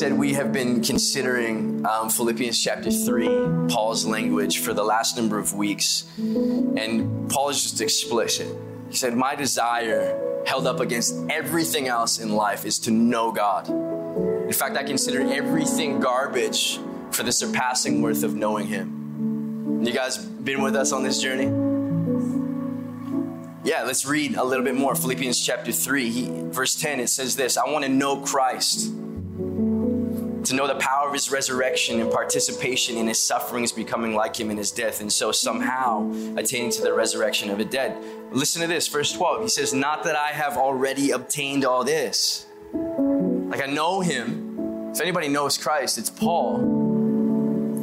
said we have been considering um, Philippians chapter 3, Paul's language, for the last number of weeks. And Paul is just explicit. He said, My desire, held up against everything else in life, is to know God. In fact, I consider everything garbage for the surpassing worth of knowing Him. You guys been with us on this journey? Yeah, let's read a little bit more. Philippians chapter 3, he, verse 10, it says this I want to know Christ to know the power of his resurrection and participation in his sufferings, becoming like him in his death, and so somehow attaining to the resurrection of the dead. Listen to this, verse 12. He says, Not that I have already obtained all this. Like I know him. If anybody knows Christ, it's Paul.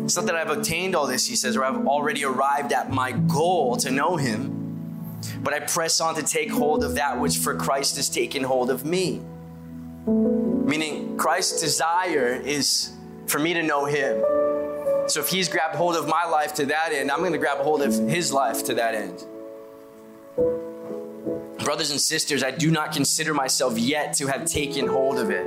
It's not that I've obtained all this, he says, or I've already arrived at my goal to know him, but I press on to take hold of that which for Christ has taken hold of me. Meaning, Christ's desire is for me to know Him. So if He's grabbed hold of my life to that end, I'm going to grab hold of His life to that end. Brothers and sisters, I do not consider myself yet to have taken hold of it.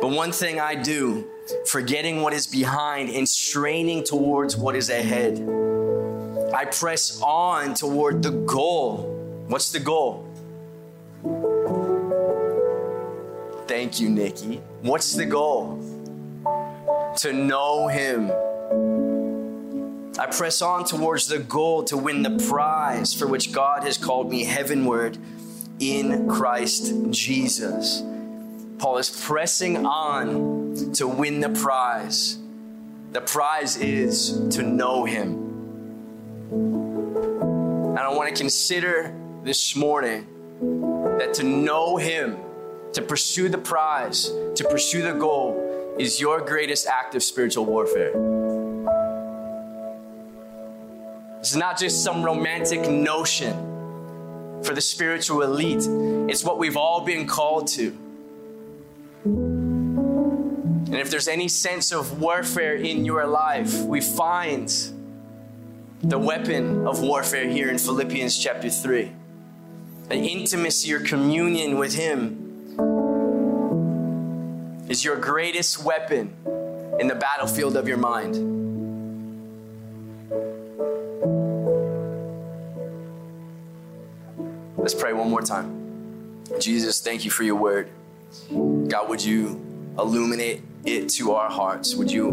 But one thing I do, forgetting what is behind and straining towards what is ahead, I press on toward the goal. What's the goal? Thank you, Nikki. What's the goal? To know Him. I press on towards the goal to win the prize for which God has called me heavenward in Christ Jesus. Paul is pressing on to win the prize. The prize is to know Him. And I want to consider this morning that to know Him to pursue the prize, to pursue the goal, is your greatest act of spiritual warfare. It's not just some romantic notion for the spiritual elite, it's what we've all been called to. And if there's any sense of warfare in your life, we find the weapon of warfare here in Philippians chapter 3. An intimacy or communion with Him is your greatest weapon in the battlefield of your mind. Let's pray one more time. Jesus, thank you for your word. God, would you illuminate it to our hearts? Would you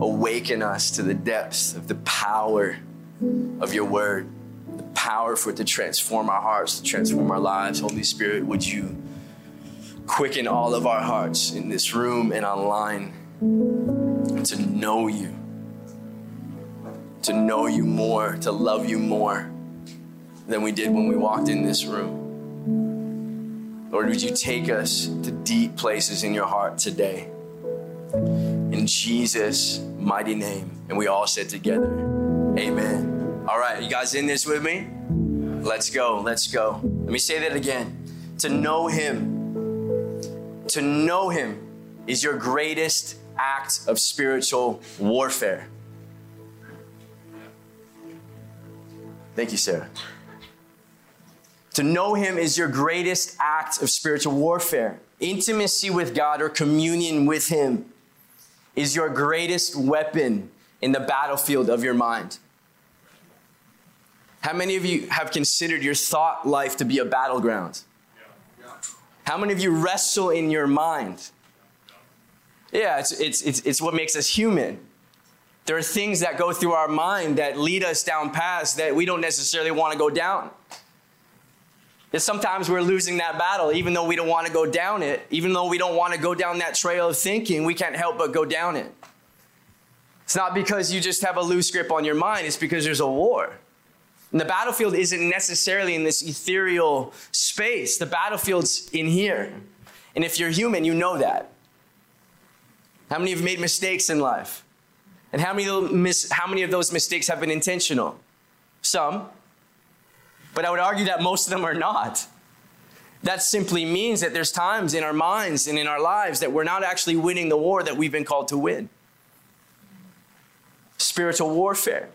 awaken us to the depths of the power of your word, the power for it to transform our hearts, to transform our lives? Holy Spirit, would you? Quicken all of our hearts in this room and online to know you, to know you more, to love you more than we did when we walked in this room. Lord, would you take us to deep places in your heart today? In Jesus' mighty name. And we all said together, Amen. All right, you guys in this with me? Let's go, let's go. Let me say that again. To know Him to know Him is your greatest act of spiritual warfare. Thank you, Sarah. To know Him is your greatest act of spiritual warfare. Intimacy with God or communion with Him is your greatest weapon in the battlefield of your mind. How many of you have considered your thought life to be a battleground? How many of you wrestle in your mind? Yeah, it's, it's, it's, it's what makes us human. There are things that go through our mind that lead us down paths that we don't necessarily want to go down. And sometimes we're losing that battle, even though we don't want to go down it, even though we don't want to go down that trail of thinking, we can't help but go down it. It's not because you just have a loose grip on your mind, it's because there's a war. And the battlefield isn't necessarily in this ethereal space. The battlefield's in here. And if you're human, you know that. How many have made mistakes in life? And how many, how many of those mistakes have been intentional? Some. But I would argue that most of them are not. That simply means that there's times in our minds and in our lives that we're not actually winning the war that we've been called to win. Spiritual warfare.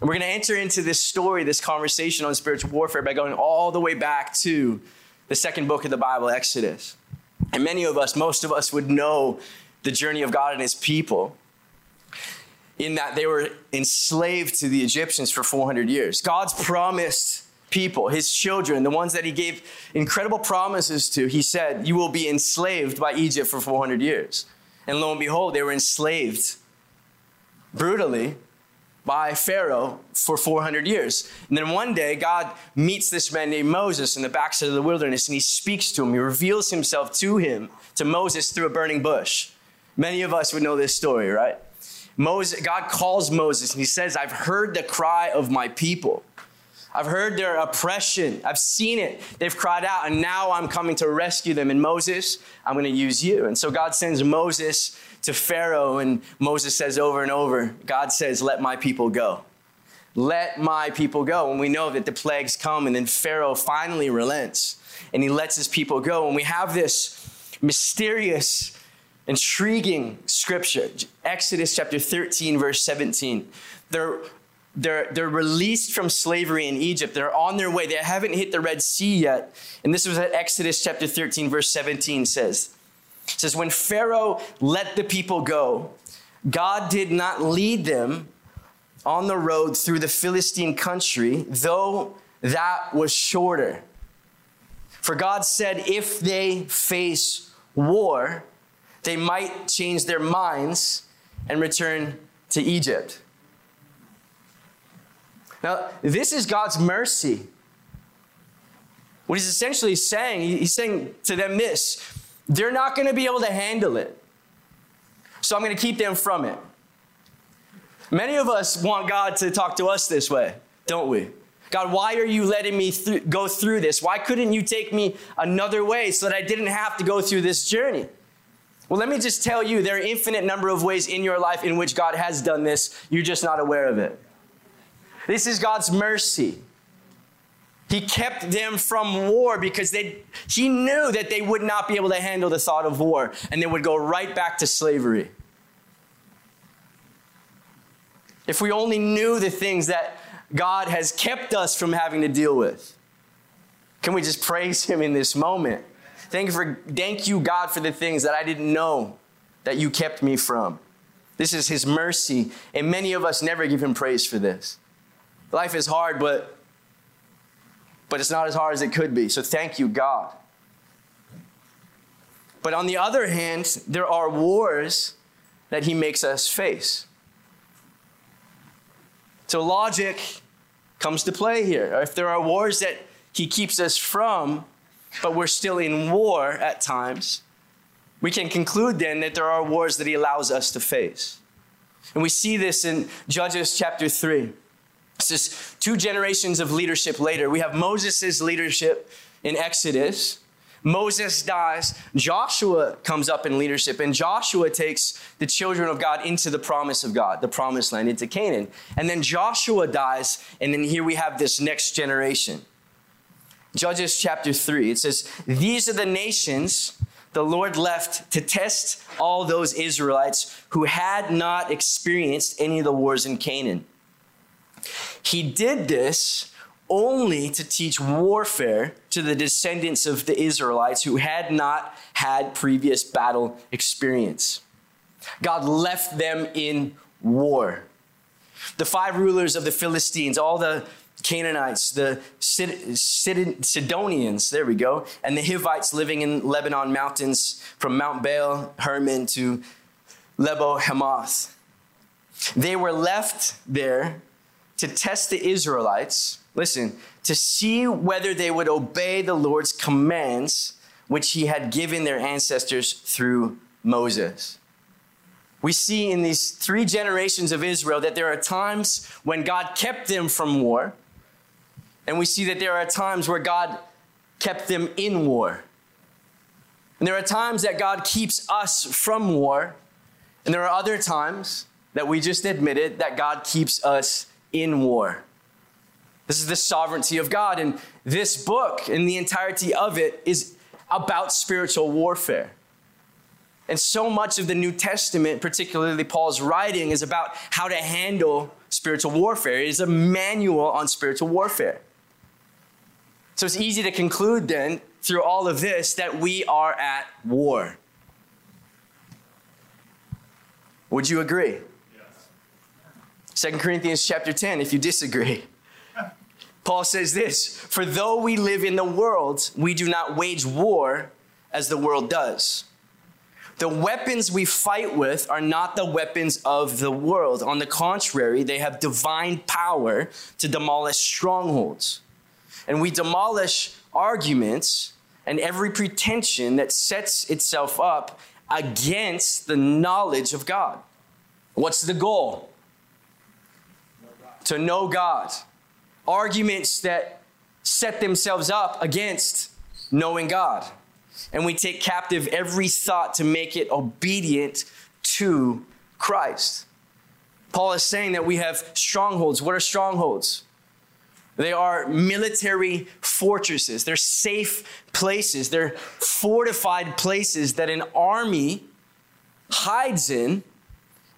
And we're going to enter into this story, this conversation on spiritual warfare by going all the way back to the second book of the Bible, Exodus. And many of us, most of us, would know the journey of God and his people in that they were enslaved to the Egyptians for 400 years. God's promised people, his children, the ones that he gave incredible promises to, he said, You will be enslaved by Egypt for 400 years. And lo and behold, they were enslaved brutally by Pharaoh for 400 years. And then one day, God meets this man named Moses in the backside of the wilderness and he speaks to him. He reveals himself to him, to Moses, through a burning bush. Many of us would know this story, right? Moses, God calls Moses and he says, I've heard the cry of my people. I've heard their oppression. I've seen it. They've cried out, and now I'm coming to rescue them. And Moses, I'm going to use you. And so God sends Moses to Pharaoh, and Moses says over and over, God says, Let my people go. Let my people go. And we know that the plagues come, and then Pharaoh finally relents and he lets his people go. And we have this mysterious, intriguing scripture Exodus chapter 13, verse 17. They're they're, they're released from slavery in Egypt. They're on their way. They haven't hit the Red Sea yet. And this was what Exodus chapter 13, verse 17 says. It says, When Pharaoh let the people go, God did not lead them on the road through the Philistine country, though that was shorter. For God said, if they face war, they might change their minds and return to Egypt. Now, this is God's mercy. What he's essentially saying, he's saying to them this they're not going to be able to handle it. So I'm going to keep them from it. Many of us want God to talk to us this way, don't we? God, why are you letting me th- go through this? Why couldn't you take me another way so that I didn't have to go through this journey? Well, let me just tell you, there are infinite number of ways in your life in which God has done this. You're just not aware of it. This is God's mercy. He kept them from war because they, he knew that they would not be able to handle the thought of war and they would go right back to slavery. If we only knew the things that God has kept us from having to deal with, can we just praise Him in this moment? Thank you, for, thank you, God, for the things that I didn't know that you kept me from. This is His mercy, and many of us never give Him praise for this. Life is hard, but, but it's not as hard as it could be. So thank you, God. But on the other hand, there are wars that He makes us face. So logic comes to play here. If there are wars that He keeps us from, but we're still in war at times, we can conclude then that there are wars that He allows us to face. And we see this in Judges chapter 3. Is two generations of leadership later. We have Moses' leadership in Exodus. Moses dies. Joshua comes up in leadership, and Joshua takes the children of God into the promise of God, the promised land, into Canaan. And then Joshua dies, and then here we have this next generation. Judges chapter 3, it says, These are the nations the Lord left to test all those Israelites who had not experienced any of the wars in Canaan. He did this only to teach warfare to the descendants of the Israelites who had not had previous battle experience. God left them in war. The five rulers of the Philistines, all the Canaanites, the Sidonians, there we go, and the Hivites living in Lebanon mountains from Mount Baal Hermon to Lebo Hamath. They were left there to test the Israelites, listen, to see whether they would obey the Lord's commands, which he had given their ancestors through Moses. We see in these three generations of Israel that there are times when God kept them from war, and we see that there are times where God kept them in war. And there are times that God keeps us from war, and there are other times that we just admitted that God keeps us in war. This is the sovereignty of God. And this book and the entirety of it is about spiritual warfare. And so much of the New Testament, particularly Paul's writing, is about how to handle spiritual warfare. It is a manual on spiritual warfare. So it's easy to conclude then through all of this that we are at war. Would you agree? Yes. 2 Corinthians chapter 10, if you disagree. Paul says this For though we live in the world, we do not wage war as the world does. The weapons we fight with are not the weapons of the world. On the contrary, they have divine power to demolish strongholds. And we demolish arguments and every pretension that sets itself up against the knowledge of God. What's the goal? To know God. Arguments that set themselves up against knowing God and we take captive every thought to make it obedient to Christ. Paul is saying that we have strongholds. What are strongholds? They are military fortresses. They're safe places. They're fortified places that an army hides in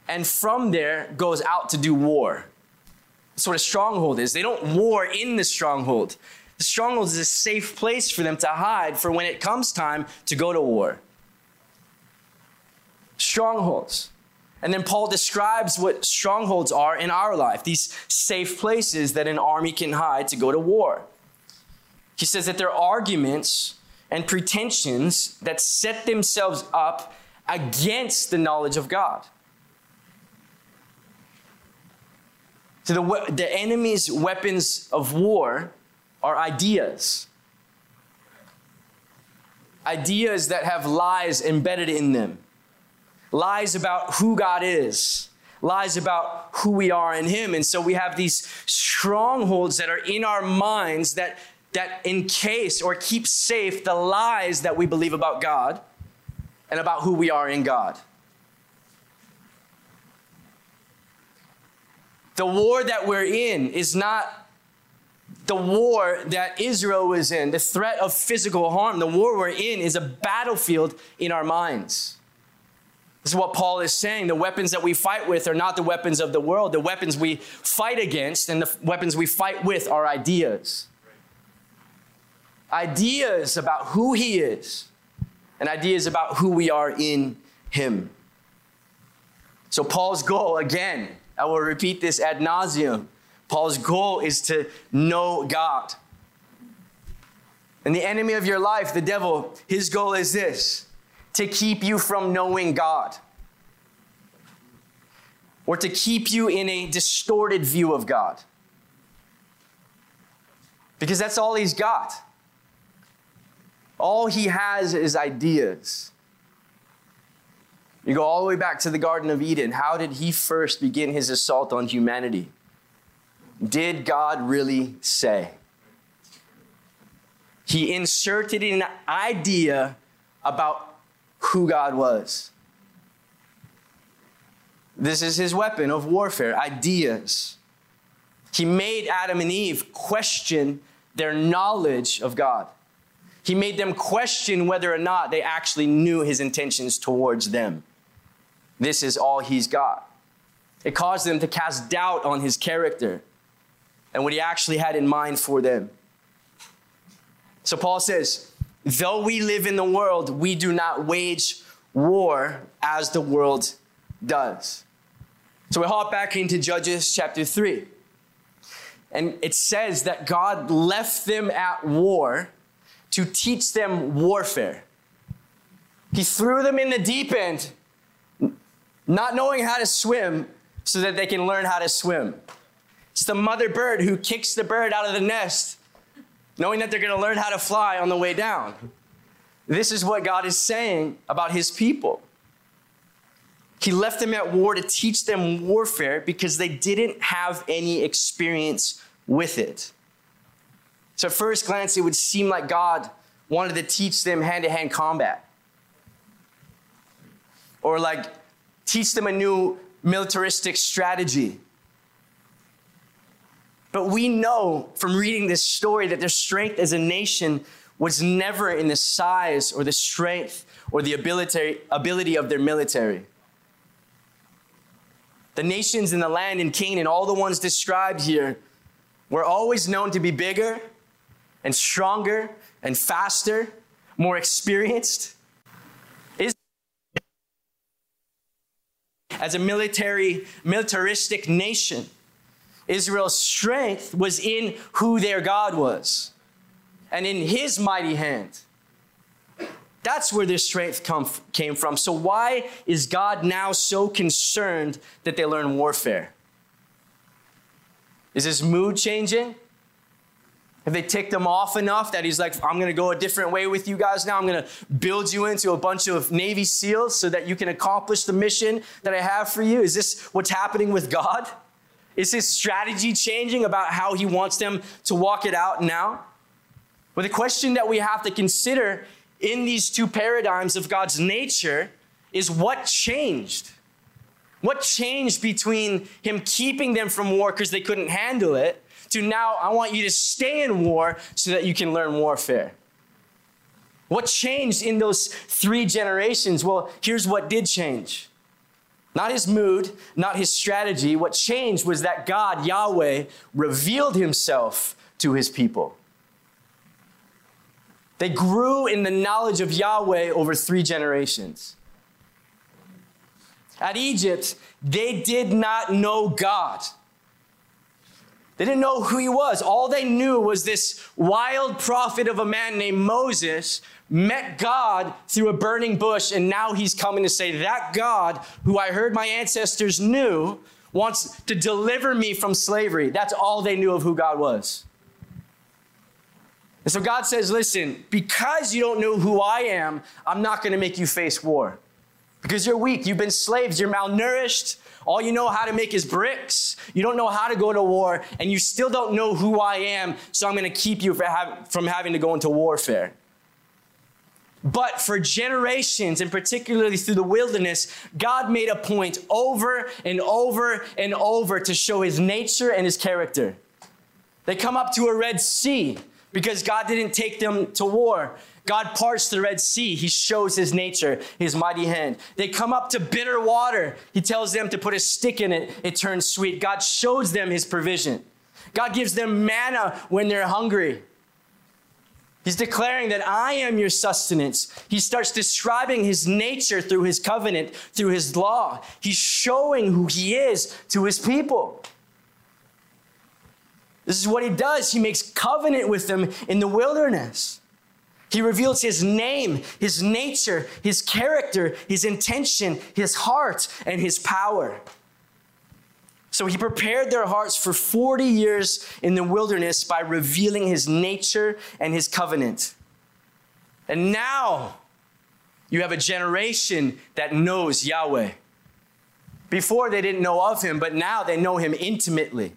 and from there goes out to do war. That's what a stronghold is. They don't war in the stronghold, the stronghold is a safe place for them to hide for when it comes time to go to war. Strongholds. And then Paul describes what strongholds are in our life these safe places that an army can hide to go to war. He says that they're arguments and pretensions that set themselves up against the knowledge of God. So the, the enemy's weapons of war are ideas. Ideas that have lies embedded in them. Lies about who God is, lies about who we are in Him. And so we have these strongholds that are in our minds that, that encase or keep safe the lies that we believe about God and about who we are in God. The war that we're in is not the war that Israel was in, the threat of physical harm, the war we're in is a battlefield in our minds. This is what Paul is saying. The weapons that we fight with are not the weapons of the world. The weapons we fight against and the weapons we fight with are ideas. Ideas about who he is and ideas about who we are in him. So, Paul's goal, again, I will repeat this ad nauseum Paul's goal is to know God. And the enemy of your life, the devil, his goal is this to keep you from knowing God or to keep you in a distorted view of God. Because that's all he's got. All he has is ideas. You go all the way back to the Garden of Eden. How did he first begin his assault on humanity? did God really say? He inserted an idea about who God was. This is his weapon of warfare ideas. He made Adam and Eve question their knowledge of God. He made them question whether or not they actually knew his intentions towards them. This is all he's got. It caused them to cast doubt on his character and what he actually had in mind for them. So Paul says, though we live in the world, we do not wage war as the world does. So we hop back into Judges chapter 3. And it says that God left them at war to teach them warfare. He threw them in the deep end, not knowing how to swim, so that they can learn how to swim. It's the mother bird who kicks the bird out of the nest, knowing that they're going to learn how to fly on the way down. This is what God is saying about his people. He left them at war to teach them warfare because they didn't have any experience with it. So, at first glance, it would seem like God wanted to teach them hand to hand combat or like teach them a new militaristic strategy but we know from reading this story that their strength as a nation was never in the size or the strength or the ability, ability of their military. The nations in the land in Canaan, all the ones described here, were always known to be bigger and stronger and faster, more experienced. As a military militaristic nation, Israel's strength was in who their God was and in his mighty hand. That's where their strength come, came from. So, why is God now so concerned that they learn warfare? Is his mood changing? Have they ticked him off enough that he's like, I'm going to go a different way with you guys now? I'm going to build you into a bunch of Navy SEALs so that you can accomplish the mission that I have for you? Is this what's happening with God? Is his strategy changing about how he wants them to walk it out now? Well, the question that we have to consider in these two paradigms of God's nature is what changed? What changed between him keeping them from war because they couldn't handle it to now, I want you to stay in war so that you can learn warfare? What changed in those three generations? Well, here's what did change. Not his mood, not his strategy. What changed was that God, Yahweh, revealed himself to his people. They grew in the knowledge of Yahweh over three generations. At Egypt, they did not know God. They didn't know who he was. All they knew was this wild prophet of a man named Moses met God through a burning bush, and now he's coming to say, That God, who I heard my ancestors knew, wants to deliver me from slavery. That's all they knew of who God was. And so God says, Listen, because you don't know who I am, I'm not going to make you face war. Because you're weak, you've been slaves, you're malnourished. All you know how to make is bricks. You don't know how to go to war, and you still don't know who I am, so I'm going to keep you from having to go into warfare. But for generations, and particularly through the wilderness, God made a point over and over and over to show his nature and his character. They come up to a Red Sea because God didn't take them to war. God parts the Red Sea. He shows his nature, his mighty hand. They come up to bitter water. He tells them to put a stick in it, it turns sweet. God shows them his provision. God gives them manna when they're hungry. He's declaring that I am your sustenance. He starts describing his nature through his covenant, through his law. He's showing who he is to his people. This is what he does. He makes covenant with them in the wilderness. He reveals his name, his nature, his character, his intention, his heart, and his power. So he prepared their hearts for 40 years in the wilderness by revealing his nature and his covenant. And now you have a generation that knows Yahweh. Before they didn't know of him, but now they know him intimately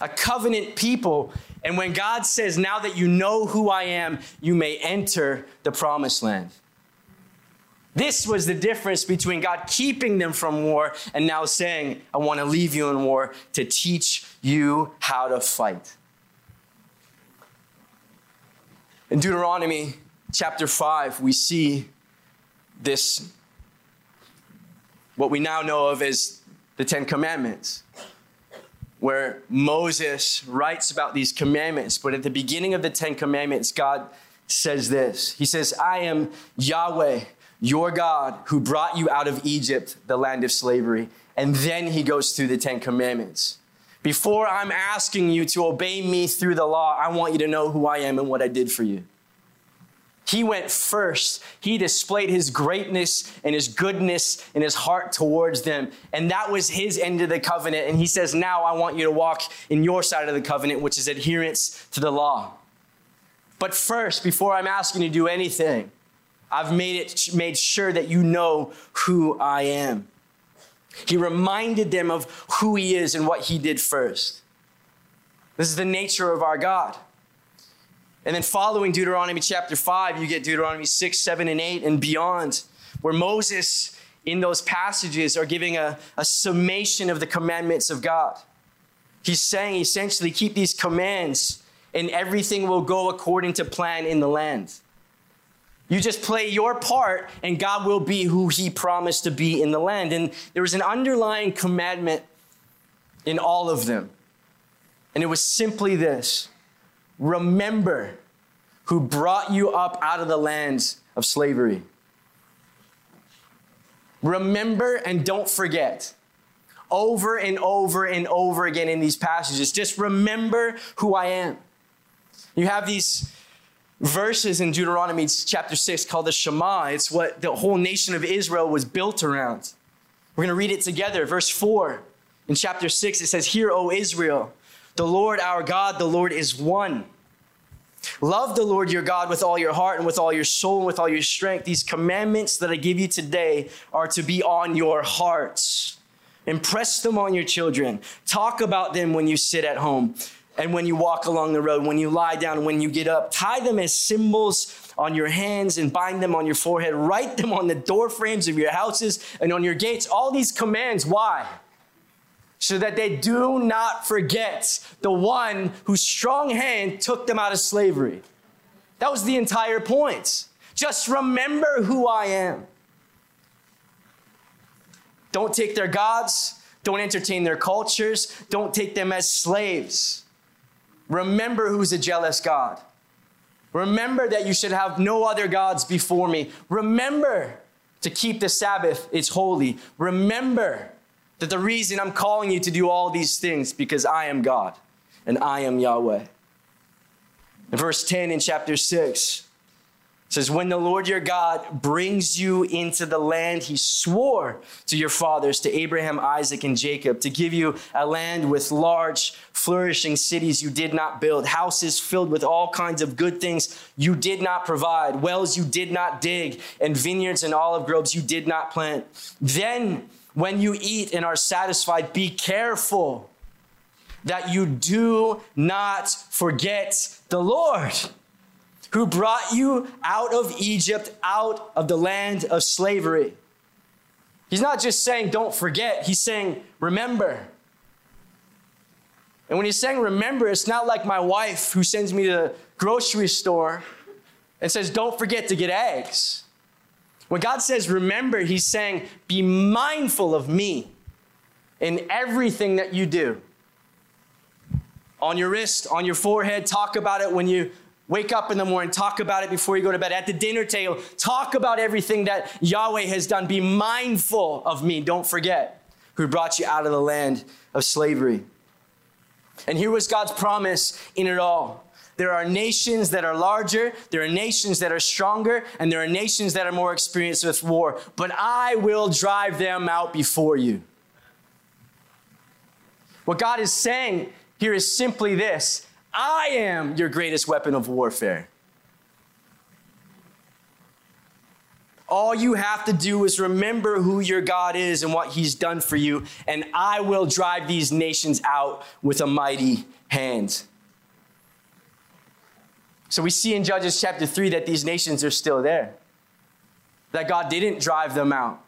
a covenant people. And when God says, Now that you know who I am, you may enter the promised land. This was the difference between God keeping them from war and now saying, I want to leave you in war to teach you how to fight. In Deuteronomy chapter 5, we see this, what we now know of as the Ten Commandments where Moses writes about these commandments. But at the beginning of the Ten Commandments, God says this He says, I am Yahweh, your God, who brought you out of Egypt, the land of slavery. And then he goes through the Ten Commandments. Before I'm asking you to obey me through the law, I want you to know who I am and what I did for you. He went first. He displayed his greatness and his goodness and his heart towards them. And that was his end of the covenant. And he says, Now I want you to walk in your side of the covenant, which is adherence to the law. But first, before I'm asking you to do anything, I've made it made sure that you know who I am. He reminded them of who he is and what he did first. This is the nature of our God. And then following Deuteronomy chapter 5, you get Deuteronomy 6, 7, and 8 and beyond, where Moses, in those passages, are giving a, a summation of the commandments of God. He's saying essentially, keep these commands, and everything will go according to plan in the land. You just play your part, and God will be who He promised to be in the land. And there was an underlying commandment in all of them. And it was simply this remember who brought you up out of the lands of slavery. Remember and don't forget. Over and over and over again in these passages. Just remember who I am. You have these verses in Deuteronomy chapter 6 called the Shema. It's what the whole nation of Israel was built around. We're going to read it together. Verse 4 in chapter 6, it says, Hear, O Israel, the Lord our God, the Lord is one. Love the Lord your God with all your heart and with all your soul and with all your strength. These commandments that I give you today are to be on your hearts. Impress them on your children. Talk about them when you sit at home and when you walk along the road, when you lie down, when you get up. Tie them as symbols on your hands and bind them on your forehead. Write them on the door frames of your houses and on your gates. All these commands. Why? So that they do not forget the one whose strong hand took them out of slavery. That was the entire point. Just remember who I am. Don't take their gods, don't entertain their cultures, don't take them as slaves. Remember who's a jealous God. Remember that you should have no other gods before me. Remember to keep the Sabbath, it's holy. Remember that the reason I'm calling you to do all these things because I am God and I am Yahweh. In verse 10 in chapter 6 says, When the Lord your God brings you into the land he swore to your fathers, to Abraham, Isaac, and Jacob, to give you a land with large, flourishing cities you did not build, houses filled with all kinds of good things you did not provide, wells you did not dig, and vineyards and olive groves you did not plant. Then when you eat and are satisfied, be careful that you do not forget the Lord who brought you out of Egypt, out of the land of slavery. He's not just saying, don't forget, he's saying, remember. And when he's saying remember, it's not like my wife who sends me to the grocery store and says, don't forget to get eggs. When God says remember, He's saying be mindful of me in everything that you do. On your wrist, on your forehead, talk about it when you wake up in the morning, talk about it before you go to bed. At the dinner table, talk about everything that Yahweh has done. Be mindful of me. Don't forget who brought you out of the land of slavery. And here was God's promise in it all there are nations that are larger, there are nations that are stronger, and there are nations that are more experienced with war. But I will drive them out before you. What God is saying here is simply this I am your greatest weapon of warfare. All you have to do is remember who your God is and what He's done for you, and I will drive these nations out with a mighty hand. So we see in Judges chapter 3 that these nations are still there, that God didn't drive them out,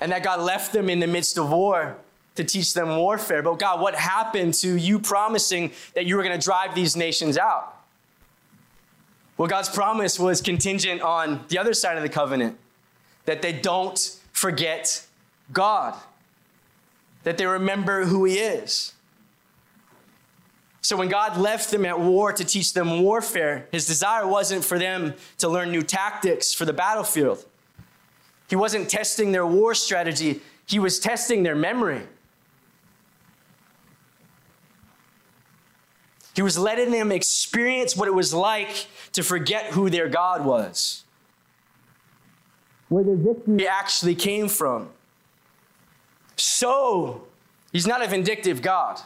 and that God left them in the midst of war to teach them warfare. But God, what happened to you promising that you were going to drive these nations out? Well, God's promise was contingent on the other side of the covenant that they don't forget God, that they remember who He is. So when God left them at war to teach them warfare, his desire wasn't for them to learn new tactics for the battlefield. He wasn't testing their war strategy, he was testing their memory. He was letting them experience what it was like to forget who their God was, where their victory actually came from. So, he's not a vindictive God.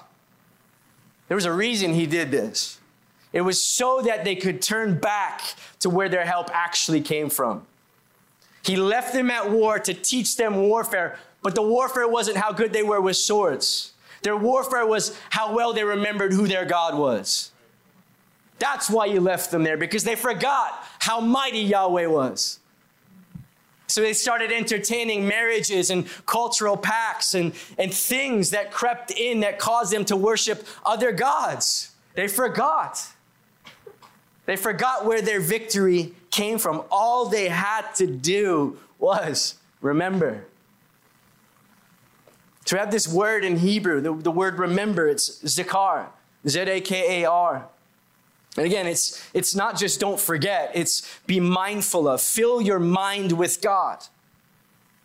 There was a reason he did this. It was so that they could turn back to where their help actually came from. He left them at war to teach them warfare, but the warfare wasn't how good they were with swords. Their warfare was how well they remembered who their God was. That's why he left them there, because they forgot how mighty Yahweh was. So they started entertaining marriages and cultural pacts and, and things that crept in that caused them to worship other gods. They forgot. They forgot where their victory came from. All they had to do was remember. We have this word in Hebrew, the, the word remember, it's zikar. Z A K A R. And again, it's, it's not just don't forget, it's be mindful of. Fill your mind with God.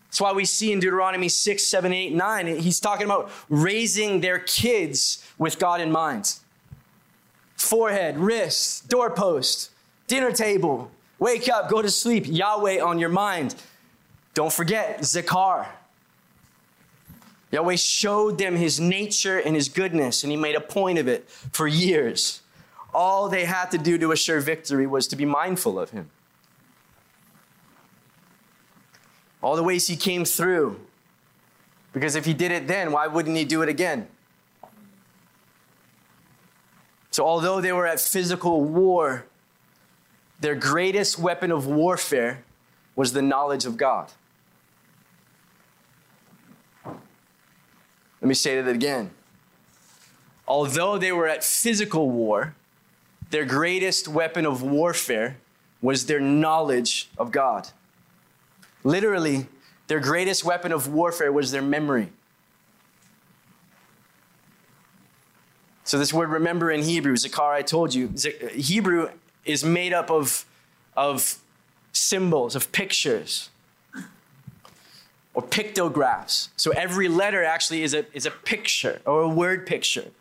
That's why we see in Deuteronomy 6, 7, 8, 9, he's talking about raising their kids with God in mind. Forehead, wrist, doorpost, dinner table, wake up, go to sleep, Yahweh on your mind. Don't forget, Zakar. Yahweh showed them his nature and his goodness, and he made a point of it for years. All they had to do to assure victory was to be mindful of him. All the ways he came through. Because if he did it then, why wouldn't he do it again? So, although they were at physical war, their greatest weapon of warfare was the knowledge of God. Let me say that again. Although they were at physical war, their greatest weapon of warfare was their knowledge of God. Literally, their greatest weapon of warfare was their memory. So, this word remember in Hebrew, Zakar, I told you, Hebrew is made up of, of symbols, of pictures or pictographs. So every letter actually is a, is a picture or a word picture.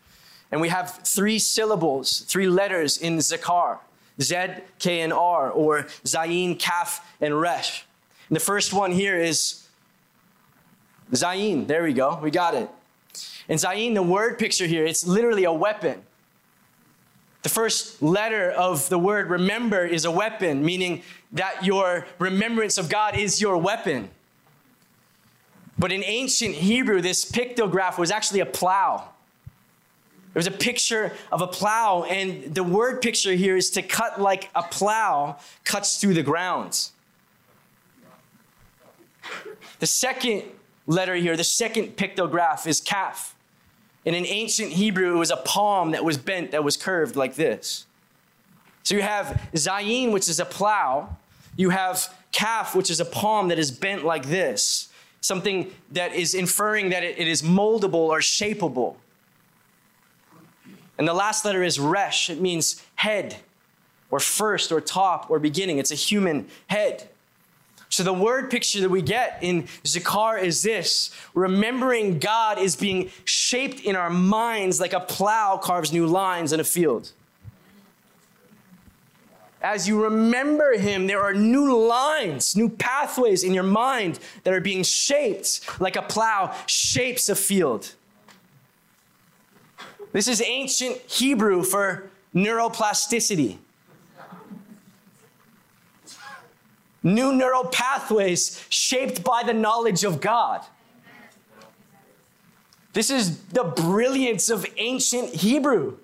And we have three syllables, three letters in Zakar Zed, K, and R, or Zayin, Kaf, and Resh. And the first one here is Zayin. There we go. We got it. And Zayin, the word picture here, it's literally a weapon. The first letter of the word remember is a weapon, meaning that your remembrance of God is your weapon. But in ancient Hebrew, this pictograph was actually a plow. It was a picture of a plow, and the word picture here is to cut like a plow cuts through the ground. The second letter here, the second pictograph is Kaf. And in ancient Hebrew, it was a palm that was bent, that was curved like this. So you have zayin, which is a plow. You have Kaf, which is a palm that is bent like this something that is inferring that it, is moldable or shapeable. And the last letter is resh. It means head or first or top or beginning. It's a human head. So the word picture that we get in Zakar is this remembering God is being shaped in our minds like a plow carves new lines in a field as you remember him, there are new lines, new pathways in your mind that are being shaped like a plow shapes a field. This is ancient Hebrew for neuroplasticity. New neural pathways shaped by the knowledge of God. This is the brilliance of ancient Hebrew.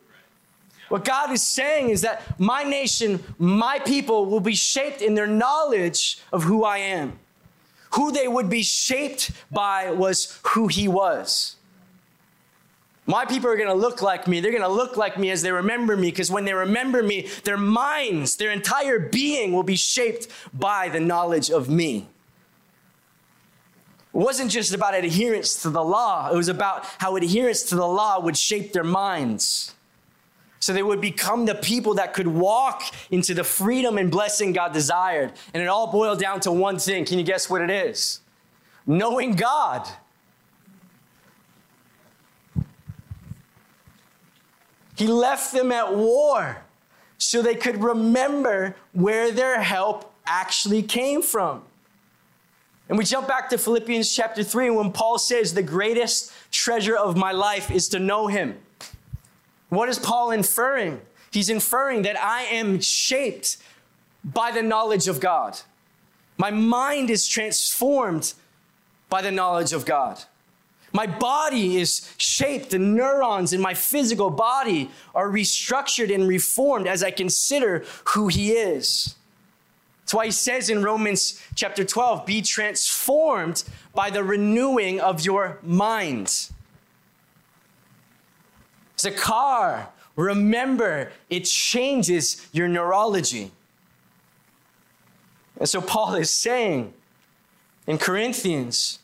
What God is saying is that my nation, my people will be shaped in their knowledge of who I am. Who they would be shaped by was who He was. My people are going to look like me. They're going to look like me as they remember me because when they remember me, their minds, their entire being will be shaped by the knowledge of me. It wasn't just about adherence to the law, it was about how adherence to the law would shape their minds so they would become the people that could walk into the freedom and blessing God desired. And it all boiled down to one thing. Can you guess what it is? Knowing God. He left them at war so they could remember where their help actually came from. And we jump back to Philippians chapter 3 when Paul says, The greatest treasure of my life is to know him. What is Paul inferring? He's inferring that I am shaped by the knowledge of God. My mind is transformed by the knowledge of God. My body is shaped, the neurons in my physical body are restructured and reformed as I consider who He is. That's why He says in Romans chapter 12 be transformed by the renewing of your mind. Zakar, remember, it changes your neurology. And so Paul is saying in Corinthians,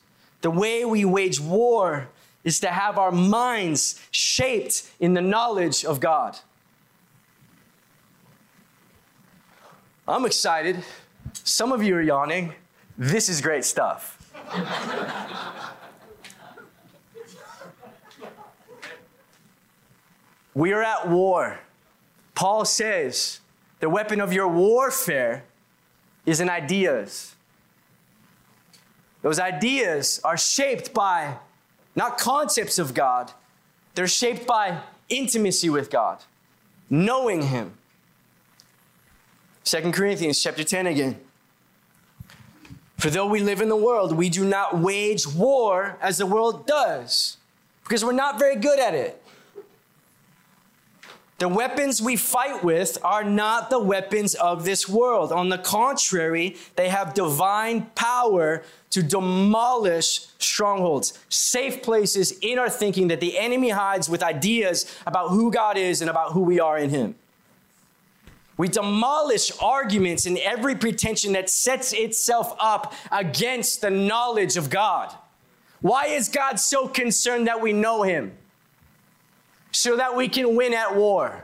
the way we wage war is to have our minds shaped in the knowledge of God. I'm excited. Some of you are yawning. This is great stuff. we are at war. Paul says the weapon of your warfare is in ideas. Those ideas are shaped by not concepts of God, they're shaped by intimacy with God, knowing Him. 2 Corinthians chapter 10 again. For though we live in the world, we do not wage war as the world does, because we're not very good at it. The weapons we fight with are not the weapons of this world. On the contrary, they have divine power to demolish strongholds, safe places in our thinking that the enemy hides with ideas about who God is and about who we are in Him. We demolish arguments and every pretension that sets itself up against the knowledge of God. Why is God so concerned that we know Him? So that we can win at war.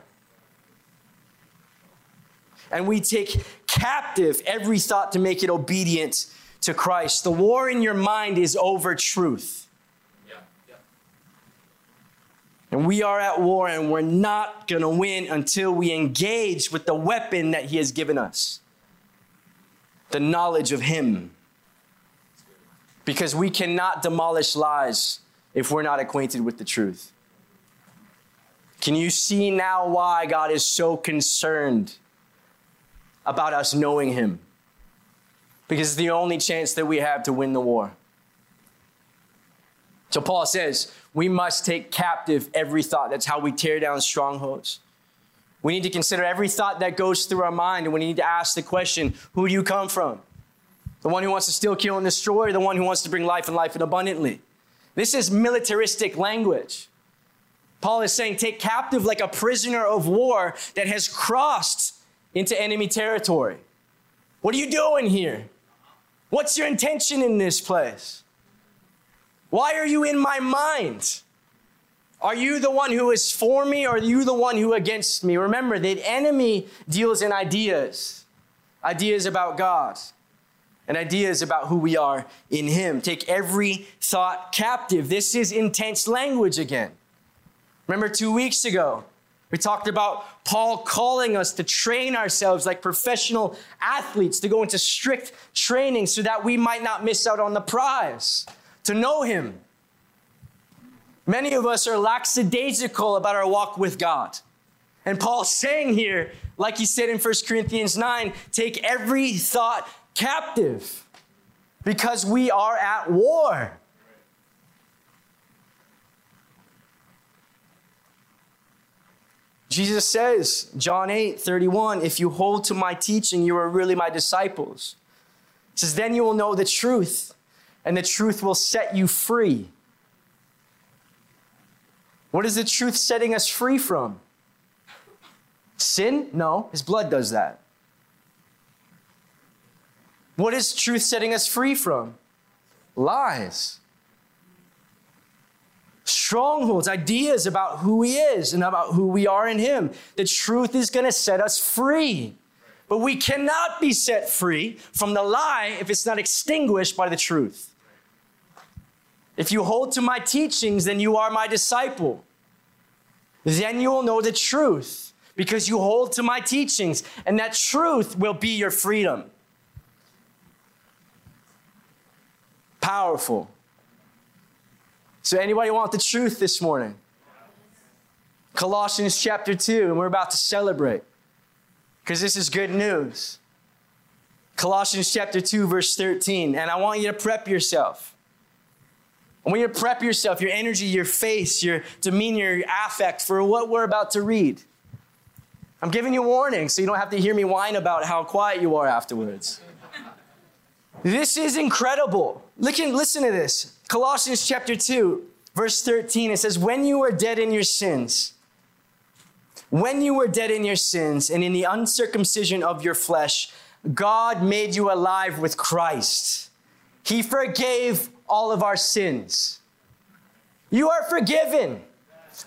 And we take captive every thought to make it obedient to Christ. The war in your mind is over truth. And we are at war, and we're not going to win until we engage with the weapon that He has given us the knowledge of Him. Because we cannot demolish lies if we're not acquainted with the truth. Can you see now why God is so concerned about us knowing Him? Because it's the only chance that we have to win the war. So Paul says, we must take captive every thought. That's how we tear down strongholds. We need to consider every thought that goes through our mind, and we need to ask the question who do you come from? The one who wants to steal, kill, and destroy, the one who wants to bring life and life and abundantly? This is militaristic language. Paul is saying, take captive like a prisoner of war that has crossed into enemy territory. What are you doing here? What's your intention in this place? Why are you in my mind? Are you the one who is for me or are you the one who against me? Remember, the enemy deals in ideas ideas about God and ideas about who we are in Him. Take every thought captive. This is intense language again. Remember, two weeks ago, we talked about Paul calling us to train ourselves like professional athletes, to go into strict training so that we might not miss out on the prize to know Him. Many of us are lackadaisical about our walk with God. And Paul's saying here, like he said in 1 Corinthians 9, take every thought captive because we are at war. Jesus says, John 8, 31, if you hold to my teaching, you are really my disciples. He says, then you will know the truth, and the truth will set you free. What is the truth setting us free from? Sin? No, his blood does that. What is truth setting us free from? Lies. Strongholds, ideas about who he is and about who we are in him. The truth is going to set us free. But we cannot be set free from the lie if it's not extinguished by the truth. If you hold to my teachings, then you are my disciple. Then you will know the truth because you hold to my teachings, and that truth will be your freedom. Powerful. So, anybody want the truth this morning? Colossians chapter 2, and we're about to celebrate because this is good news. Colossians chapter 2, verse 13, and I want you to prep yourself. I want you to prep yourself, your energy, your face, your demeanor, your affect for what we're about to read. I'm giving you warning so you don't have to hear me whine about how quiet you are afterwards. This is incredible. Listen, listen to this. Colossians chapter 2, verse 13, it says, When you were dead in your sins, when you were dead in your sins and in the uncircumcision of your flesh, God made you alive with Christ. He forgave all of our sins. You are forgiven,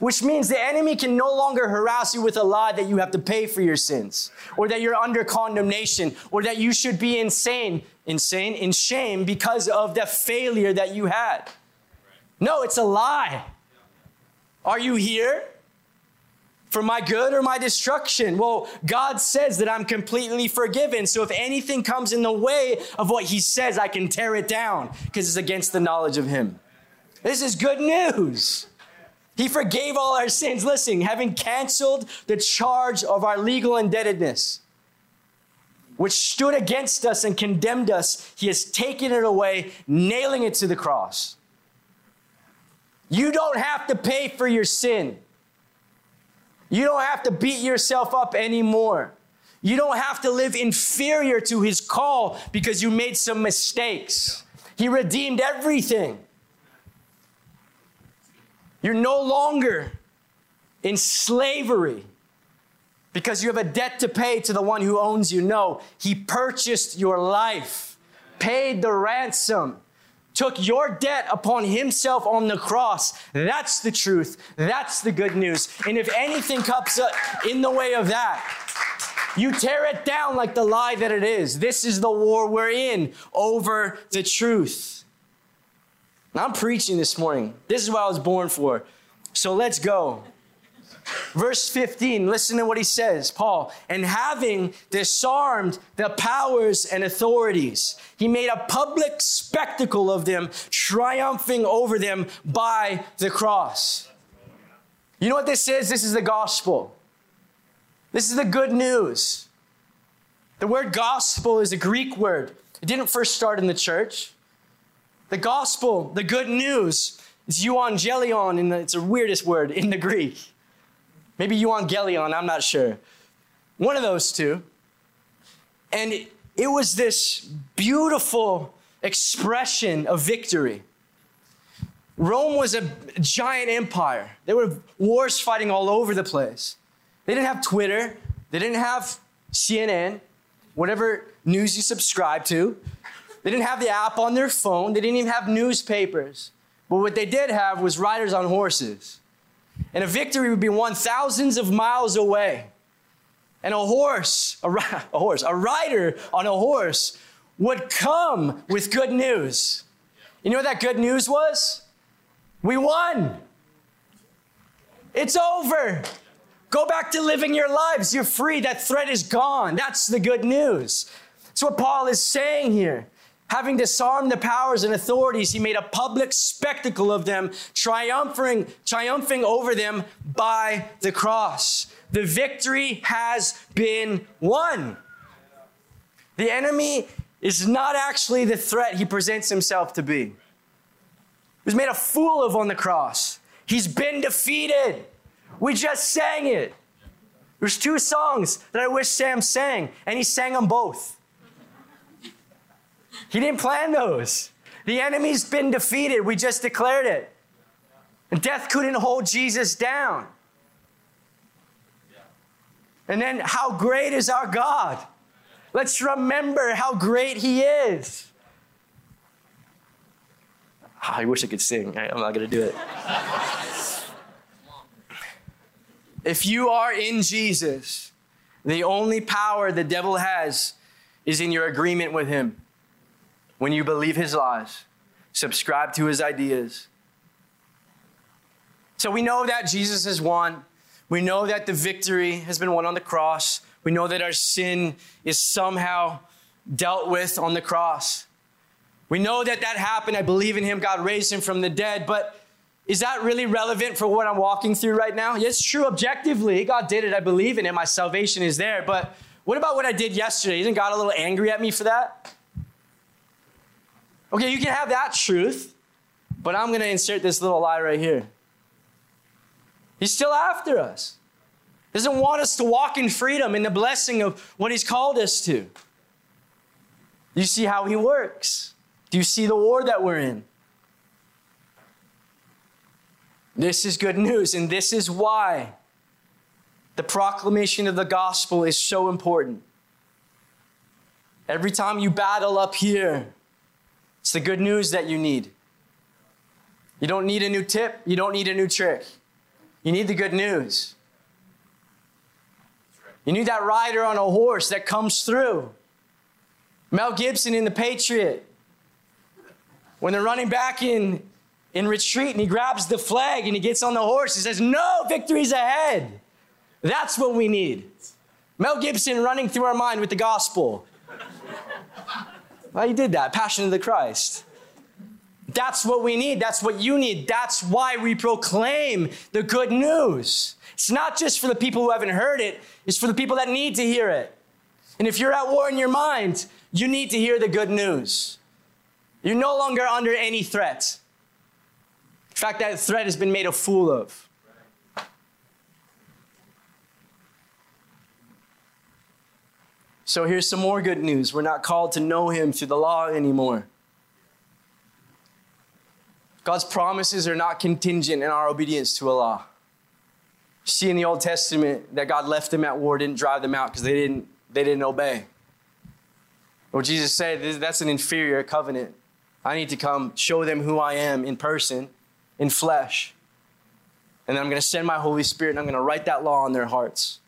which means the enemy can no longer harass you with a lie that you have to pay for your sins, or that you're under condemnation, or that you should be insane, insane, in shame because of the failure that you had. No, it's a lie. Are you here? For my good or my destruction? Well, God says that I'm completely forgiven. So if anything comes in the way of what He says, I can tear it down because it's against the knowledge of Him. This is good news. He forgave all our sins. Listen, having canceled the charge of our legal indebtedness, which stood against us and condemned us, He has taken it away, nailing it to the cross. You don't have to pay for your sin. You don't have to beat yourself up anymore. You don't have to live inferior to his call because you made some mistakes. He redeemed everything. You're no longer in slavery because you have a debt to pay to the one who owns you. No, he purchased your life, paid the ransom took your debt upon himself on the cross. That's the truth. That's the good news. And if anything comes up in the way of that, you tear it down like the lie that it is. This is the war we're in over the truth. I'm preaching this morning. This is what I was born for. So let's go. Verse 15, listen to what he says, Paul. And having disarmed the powers and authorities, he made a public spectacle of them, triumphing over them by the cross. You know what this is? This is the gospel. This is the good news. The word gospel is a Greek word. It didn't first start in the church. The gospel, the good news, is euangelion, and it's the weirdest word in the Greek. Maybe euangelion, I'm not sure. One of those two. And it, it was this beautiful expression of victory. Rome was a giant empire. There were wars fighting all over the place. They didn't have Twitter, they didn't have CNN, whatever news you subscribe to. They didn't have the app on their phone, they didn't even have newspapers. But what they did have was riders on horses. And a victory would be won thousands of miles away. And a horse, a, a horse, a rider on a horse would come with good news. You know what that good news was? We won. It's over. Go back to living your lives. You're free. That threat is gone. That's the good news. That's what Paul is saying here. Having disarmed the powers and authorities, he made a public spectacle of them, triumphing, triumphing over them by the cross. The victory has been won. The enemy is not actually the threat he presents himself to be. He was made a fool of on the cross. He's been defeated. We just sang it. There's two songs that I wish Sam sang, and he sang them both. He didn't plan those. The enemy's been defeated. We just declared it. And death couldn't hold Jesus down. And then, how great is our God? Let's remember how great He is. Oh, I wish I could sing. I'm not going to do it. if you are in Jesus, the only power the devil has is in your agreement with Him when you believe his lies, subscribe to his ideas. So we know that Jesus has won. We know that the victory has been won on the cross. We know that our sin is somehow dealt with on the cross. We know that that happened. I believe in him. God raised him from the dead. But is that really relevant for what I'm walking through right now? Yes, true. Objectively, God did it. I believe in it. My salvation is there. But what about what I did yesterday? Isn't God a little angry at me for that? Okay, you can have that truth, but I'm going to insert this little lie right here. He's still after us. He doesn't want us to walk in freedom in the blessing of what he's called us to. You see how he works? Do you see the war that we're in? This is good news, and this is why the proclamation of the gospel is so important. Every time you battle up here, it's the good news that you need. You don't need a new tip, you don't need a new trick. You need the good news. You need that rider on a horse that comes through. Mel Gibson in The Patriot. When they're running back in, in retreat and he grabs the flag and he gets on the horse, he says, No, victory's ahead. That's what we need. Mel Gibson running through our mind with the gospel. Well, he did that, Passion of the Christ. That's what we need. That's what you need. That's why we proclaim the good news. It's not just for the people who haven't heard it, it's for the people that need to hear it. And if you're at war in your mind, you need to hear the good news. You're no longer under any threat. In fact, that threat has been made a fool of. So here's some more good news. We're not called to know him through the law anymore. God's promises are not contingent in our obedience to a law. See in the Old Testament that God left them at war, didn't drive them out because they didn't, they didn't obey. What Jesus said, that's an inferior covenant. I need to come show them who I am in person, in flesh. And then I'm going to send my Holy Spirit and I'm going to write that law on their hearts.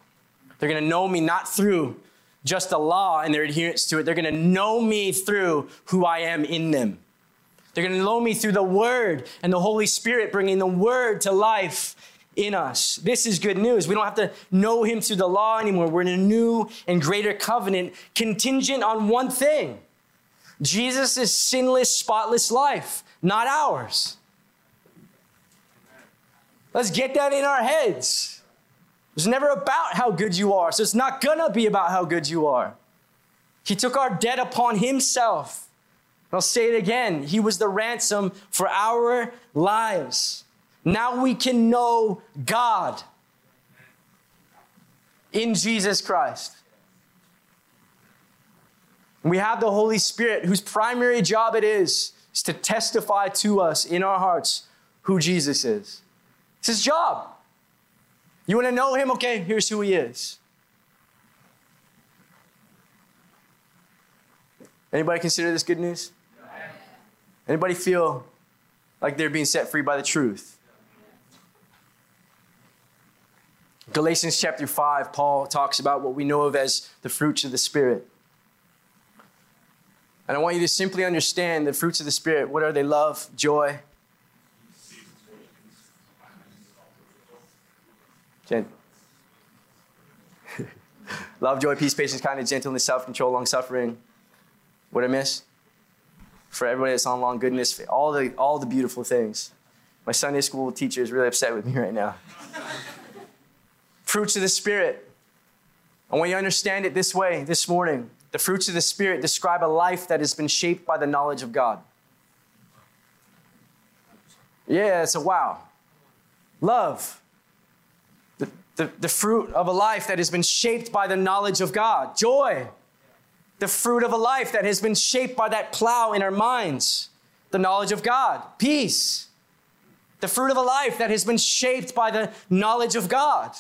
They're going to know me not through just a law and their adherence to it. They're going to know me through who I am in them. They're going to know me through the Word and the Holy Spirit bringing the Word to life in us. This is good news. We don't have to know Him through the law anymore. We're in a new and greater covenant contingent on one thing Jesus' sinless, spotless life, not ours. Let's get that in our heads. It's never about how good you are, so it's not gonna be about how good you are. He took our debt upon Himself. I'll say it again. He was the ransom for our lives. Now we can know God in Jesus Christ. We have the Holy Spirit, whose primary job it is, is to testify to us in our hearts who Jesus is. It's his job. You want to know him? Okay, here's who he is. Anybody consider this good news? Anybody feel like they're being set free by the truth? Galatians chapter 5, Paul talks about what we know of as the fruits of the Spirit. And I want you to simply understand the fruits of the Spirit. What are they? Love, joy. Gent- Love, joy, peace, patience, kindness, gentleness, self control, long suffering. What I miss? for everybody that's on long goodness, all the, all the beautiful things. My Sunday school teacher is really upset with me right now. fruits of the Spirit. I want you to understand it this way this morning. The fruits of the Spirit describe a life that has been shaped by the knowledge of God. Yeah, it's a wow. Love. The, the, fruit of a life that has been shaped by the knowledge of God. Joy the fruit of a life that has been shaped by that plow in our minds, the knowledge of God, peace, the fruit of a life that has been shaped by the knowledge of God,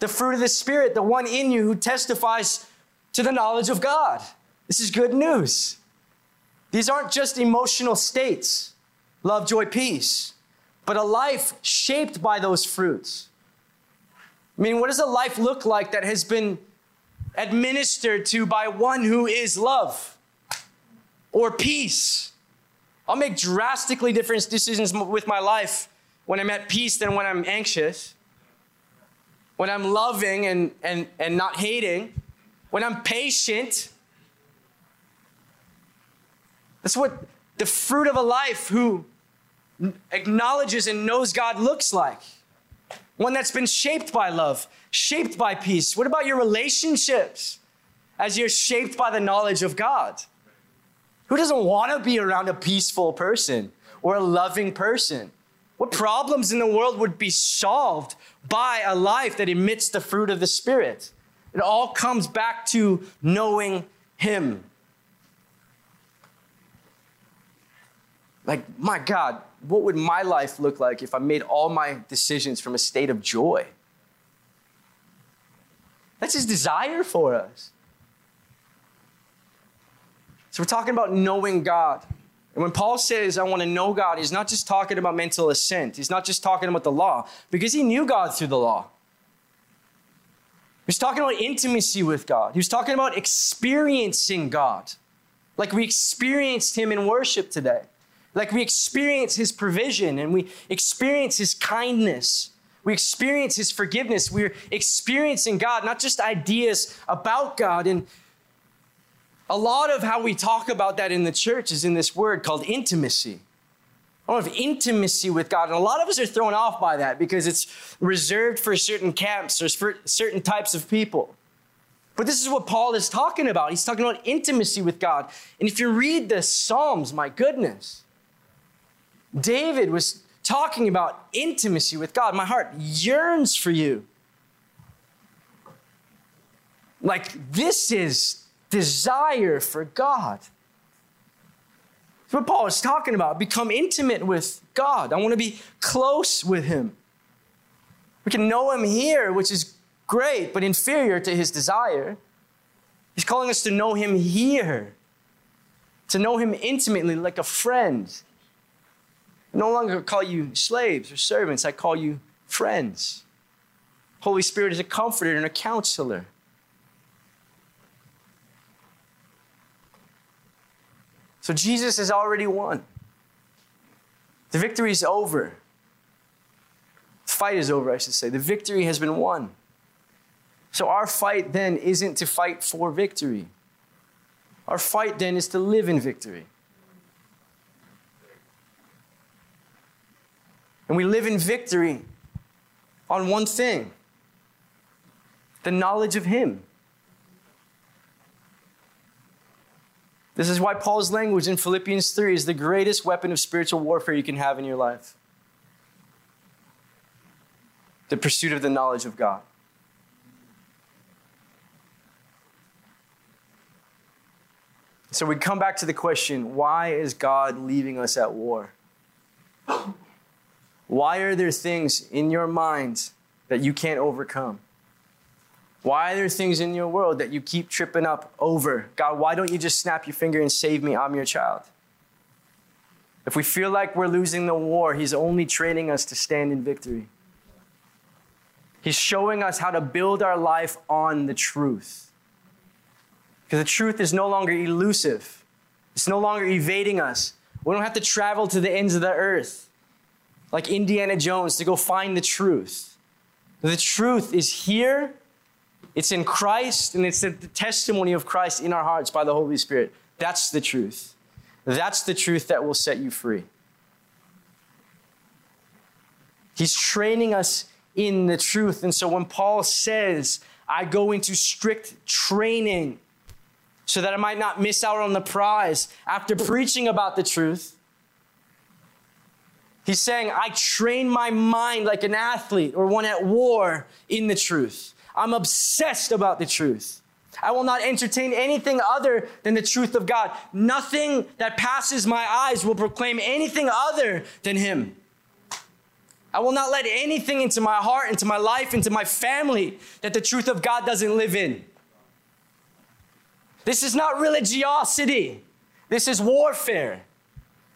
the fruit of the Spirit, the one in you who testifies to the knowledge of God. This is good news. These aren't just emotional states love, joy, peace, but a life shaped by those fruits. I mean, what does a life look like that has been administered to by one who is love or peace. I'll make drastically different decisions with my life when I'm at peace than when I'm anxious. When I'm loving and, and, and not hating. When I'm patient. That's what the fruit of a life who acknowledges and knows God looks like. One that's been shaped by love, shaped by peace? What about your relationships as you're shaped by the knowledge of God? Who doesn't want to be around a peaceful person or a loving person? What problems in the world would be solved by a life that emits the fruit of the Spirit? It all comes back to knowing Him. Like, my God, what would my life look like if I made all my decisions from a state of joy? That's his desire for us. So we're talking about knowing God. And when Paul says, I want to know God, he's not just talking about mental assent. He's not just talking about the law, because he knew God through the law. He's talking about intimacy with God. He was talking about experiencing God, like we experienced him in worship today. Like we experience his provision and we experience his kindness. We experience his forgiveness. We're experiencing God, not just ideas about God. And a lot of how we talk about that in the church is in this word called intimacy. A lot of intimacy with God. And a lot of us are thrown off by that because it's reserved for certain camps or for certain types of people. But this is what Paul is talking about. He's talking about intimacy with God. And if you read the Psalms, my goodness, David was talking about intimacy with God. My heart yearns for you. Like, this is desire for God. That's what Paul is talking about. Become intimate with God. I want to be close with Him. We can know Him here, which is great, but inferior to His desire. He's calling us to know Him here, to know Him intimately, like a friend. No longer call you slaves or servants, I call you friends. Holy Spirit is a comforter and a counselor. So Jesus has already won. The victory is over. The fight is over, I should say. The victory has been won. So our fight then isn't to fight for victory. Our fight then is to live in victory. And we live in victory on one thing the knowledge of Him. This is why Paul's language in Philippians 3 is the greatest weapon of spiritual warfare you can have in your life the pursuit of the knowledge of God. So we come back to the question why is God leaving us at war? Why are there things in your mind that you can't overcome? Why are there things in your world that you keep tripping up over? God, why don't you just snap your finger and save me? I'm your child. If we feel like we're losing the war, He's only training us to stand in victory. He's showing us how to build our life on the truth. Because the truth is no longer elusive, it's no longer evading us. We don't have to travel to the ends of the earth like Indiana Jones to go find the truth. The truth is here it's in Christ, and it's the testimony of Christ in our hearts by the Holy Spirit. That's the truth. That's the truth that will set you free. He's training us in the truth. And so when Paul says, I go into strict training so that I might not miss out on the prize after preaching about the truth, he's saying, I train my mind like an athlete or one at war in the truth. I'm obsessed about the truth. I will not entertain anything other than the truth of God. Nothing that passes my eyes will proclaim anything other than Him. I will not let anything into my heart, into my life, into my family that the truth of God doesn't live in. This is not religiosity. This is warfare.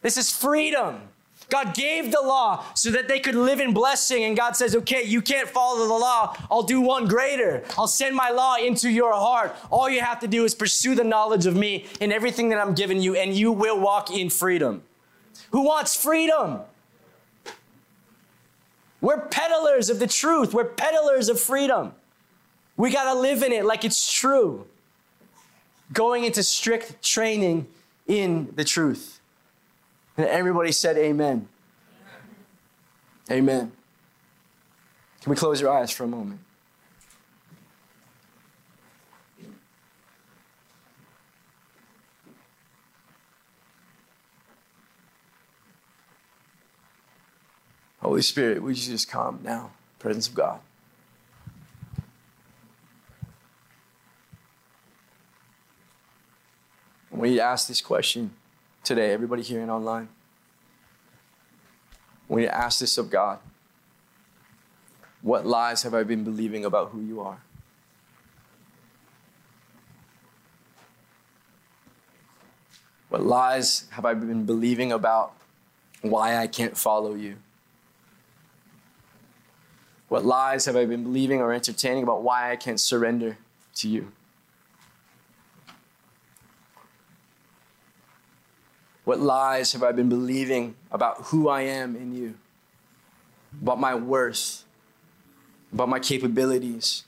This is freedom. God gave the law so that they could live in blessing. And God says, okay, you can't follow the law. I'll do one greater. I'll send my law into your heart. All you have to do is pursue the knowledge of me in everything that I'm giving you, and you will walk in freedom. Who wants freedom? We're peddlers of the truth. We're peddlers of freedom. We got to live in it like it's true. Going into strict training in the truth. And everybody said, Amen. Amen. Can we close your eyes for a moment? Holy Spirit, would you just come now? Presence of God. We ask this question today, everybody here and online. We ask this of God. What lies have I been believing about who you are? What lies have I been believing about why I can't follow you? What lies have I been believing or entertaining about why I can't surrender to you? What lies have I been believing about who I am in you? About my worth? About my capabilities?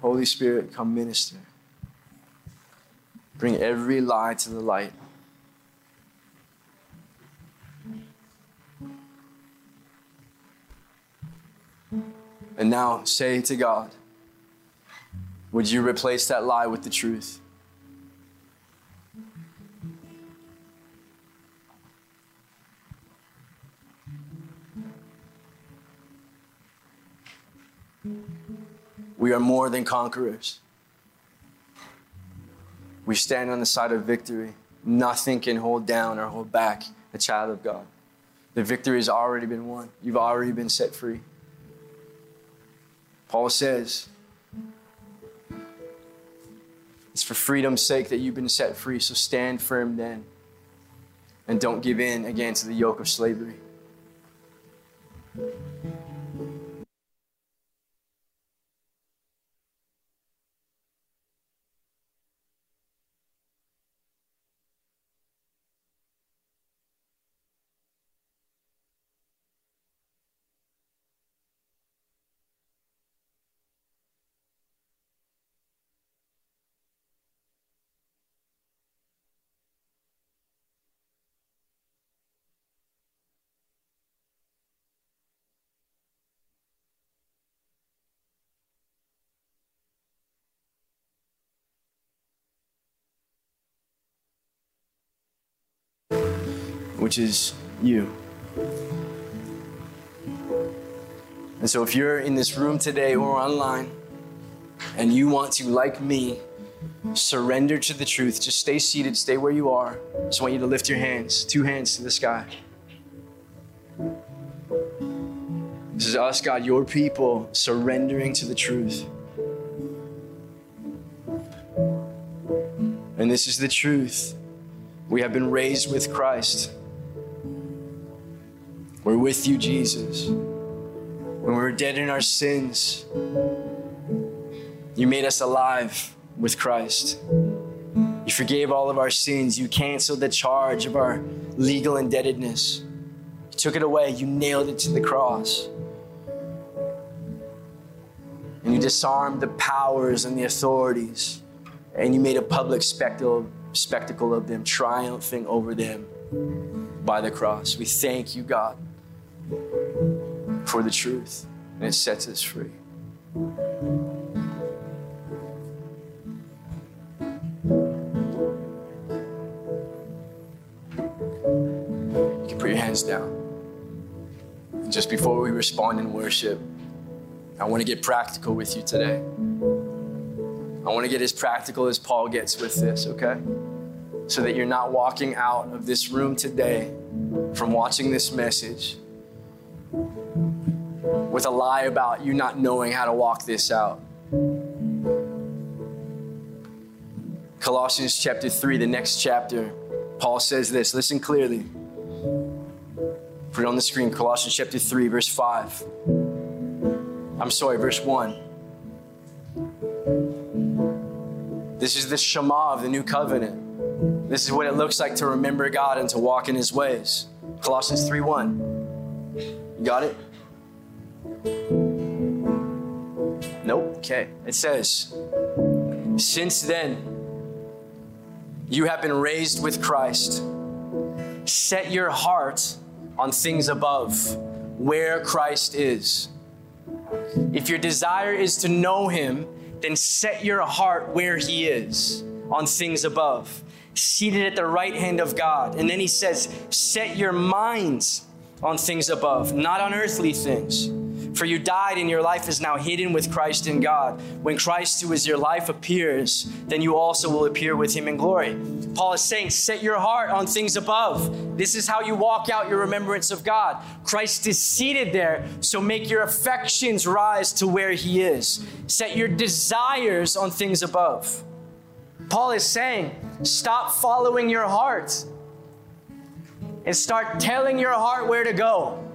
Holy Spirit, come minister. Bring every lie to the light. And now say to God, would you replace that lie with the truth? We are more than conquerors. We stand on the side of victory. Nothing can hold down or hold back a child of God. The victory has already been won. You've already been set free. Paul says, it's for freedom's sake that you've been set free, so stand firm then. And don't give in again to the yoke of slavery. Which is you. And so, if you're in this room today or online and you want to, like me, surrender to the truth, just stay seated, stay where you are. I Just want you to lift your hands, two hands to the sky. This is us, God, your people, surrendering to the truth. And this is the truth. We have been raised with Christ. We're with you, Jesus. When we were dead in our sins, you made us alive with Christ. You forgave all of our sins. You canceled the charge of our legal indebtedness. You took it away. You nailed it to the cross. And you disarmed the powers and the authorities. And you made a public spectacle, spectacle of them, triumphing over them by the cross. We thank you, God for the truth, and it sets us free. You can put your hands down. And just before we respond in worship, I want to get practical with you today. I want to get as practical as Paul gets with this, okay? So that you're not walking out of this room today from watching this message with a lie about you not knowing how to walk this out. Colossians chapter 3, the next chapter, Paul says this. Listen clearly. Put it on the screen. Colossians chapter 3, verse 5. I'm sorry, verse 1. This is the Shema of the new covenant. This is what it looks like to remember God and to walk in his ways. Colossians 3 1. You got it? Nope. Okay. It says, Since then, you have been raised with Christ. Set your heart on things above, where Christ is. If your desire is to know Him, then set your heart where He is, on things above, seated at the right hand of God. And then He says, Set your minds on things above, not on earthly things. For you died, and your life is now hidden with Christ in God. When Christ, who is your life, appears, then you also will appear with him in glory. Paul is saying, Set your heart on things above. This is how you walk out your remembrance of God. Christ is seated there, so make your affections rise to where he is. Set your desires on things above. Paul is saying, Stop following your heart and start telling your heart where to go.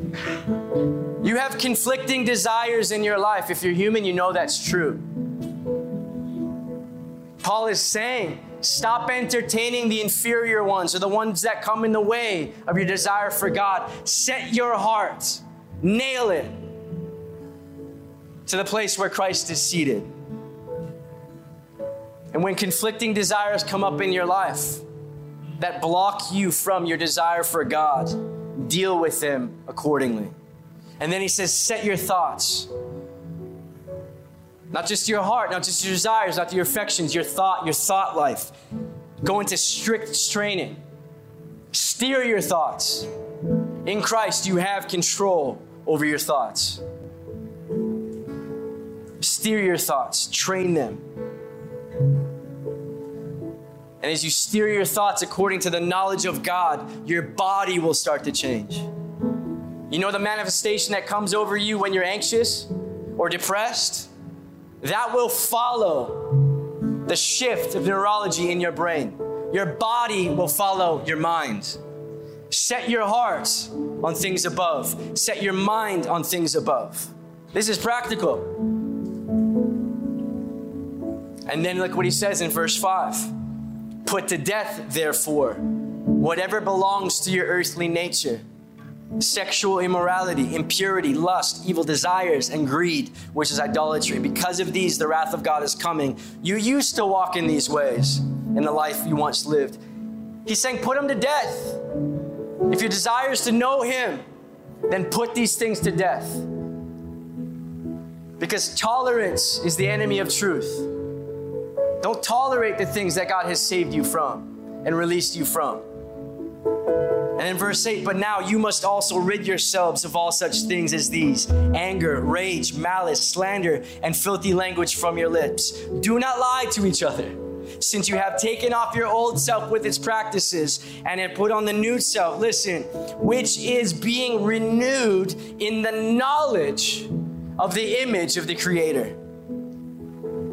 You have conflicting desires in your life. If you're human, you know that's true. Paul is saying, stop entertaining the inferior ones or the ones that come in the way of your desire for God. Set your heart, nail it to the place where Christ is seated. And when conflicting desires come up in your life that block you from your desire for God, deal with them accordingly. And then he says, set your thoughts. Not just your heart, not just your desires, not your affections, your thought, your thought life. Go into strict training. Steer your thoughts. In Christ, you have control over your thoughts. Steer your thoughts, train them. And as you steer your thoughts according to the knowledge of God, your body will start to change. You know the manifestation that comes over you when you're anxious or depressed? That will follow the shift of neurology in your brain. Your body will follow your mind. Set your heart on things above, set your mind on things above. This is practical. And then look what he says in verse 5. Put to death, therefore, whatever belongs to your earthly nature sexual immorality, impurity, lust, evil desires, and greed, which is idolatry. Because of these, the wrath of God is coming. You used to walk in these ways in the life you once lived. He's saying, put them to death. If your desire is to know Him, then put these things to death. Because tolerance is the enemy of truth. Don't tolerate the things that God has saved you from and released you from. And in verse 8, but now you must also rid yourselves of all such things as these anger, rage, malice, slander, and filthy language from your lips. Do not lie to each other, since you have taken off your old self with its practices and have put on the new self, listen, which is being renewed in the knowledge of the image of the Creator.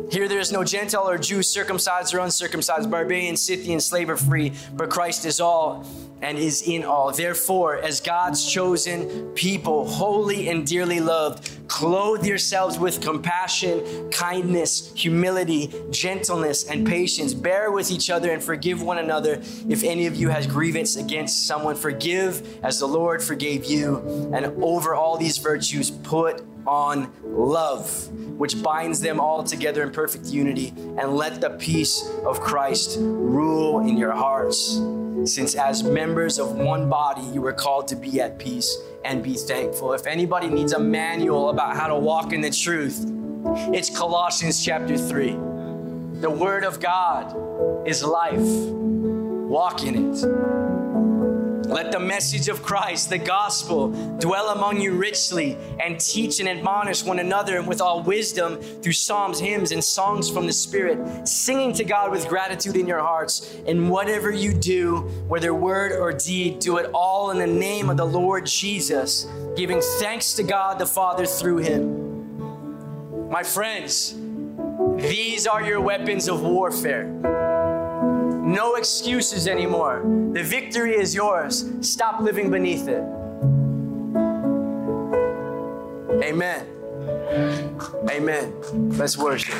Here there is no Gentile or Jew, circumcised or uncircumcised, barbarian, Scythian, slave or free, but Christ is all and is in all. Therefore, as God's chosen people, holy and dearly loved, clothe yourselves with compassion, kindness, humility, gentleness, and patience. Bear with each other and forgive one another if any of you has grievance against someone. Forgive as the Lord forgave you. And over all these virtues, put on love, which binds them all together in perfect unity, and let the peace of Christ rule in your hearts. Since as members of one body, you were called to be at peace and be thankful. If anybody needs a manual about how to walk in the truth, it's Colossians chapter 3. The Word of God is life. Walk in it. Let the message of Christ, the gospel, dwell among you richly and teach and admonish one another with all wisdom through psalms, hymns, and songs from the Spirit, singing to God with gratitude in your hearts. And whatever you do, whether word or deed, do it all in the name of the Lord Jesus, giving thanks to God the Father through him. My friends, these are your weapons of warfare. No excuses anymore. The victory is yours. Stop living beneath it. Amen. Amen. Let's worship.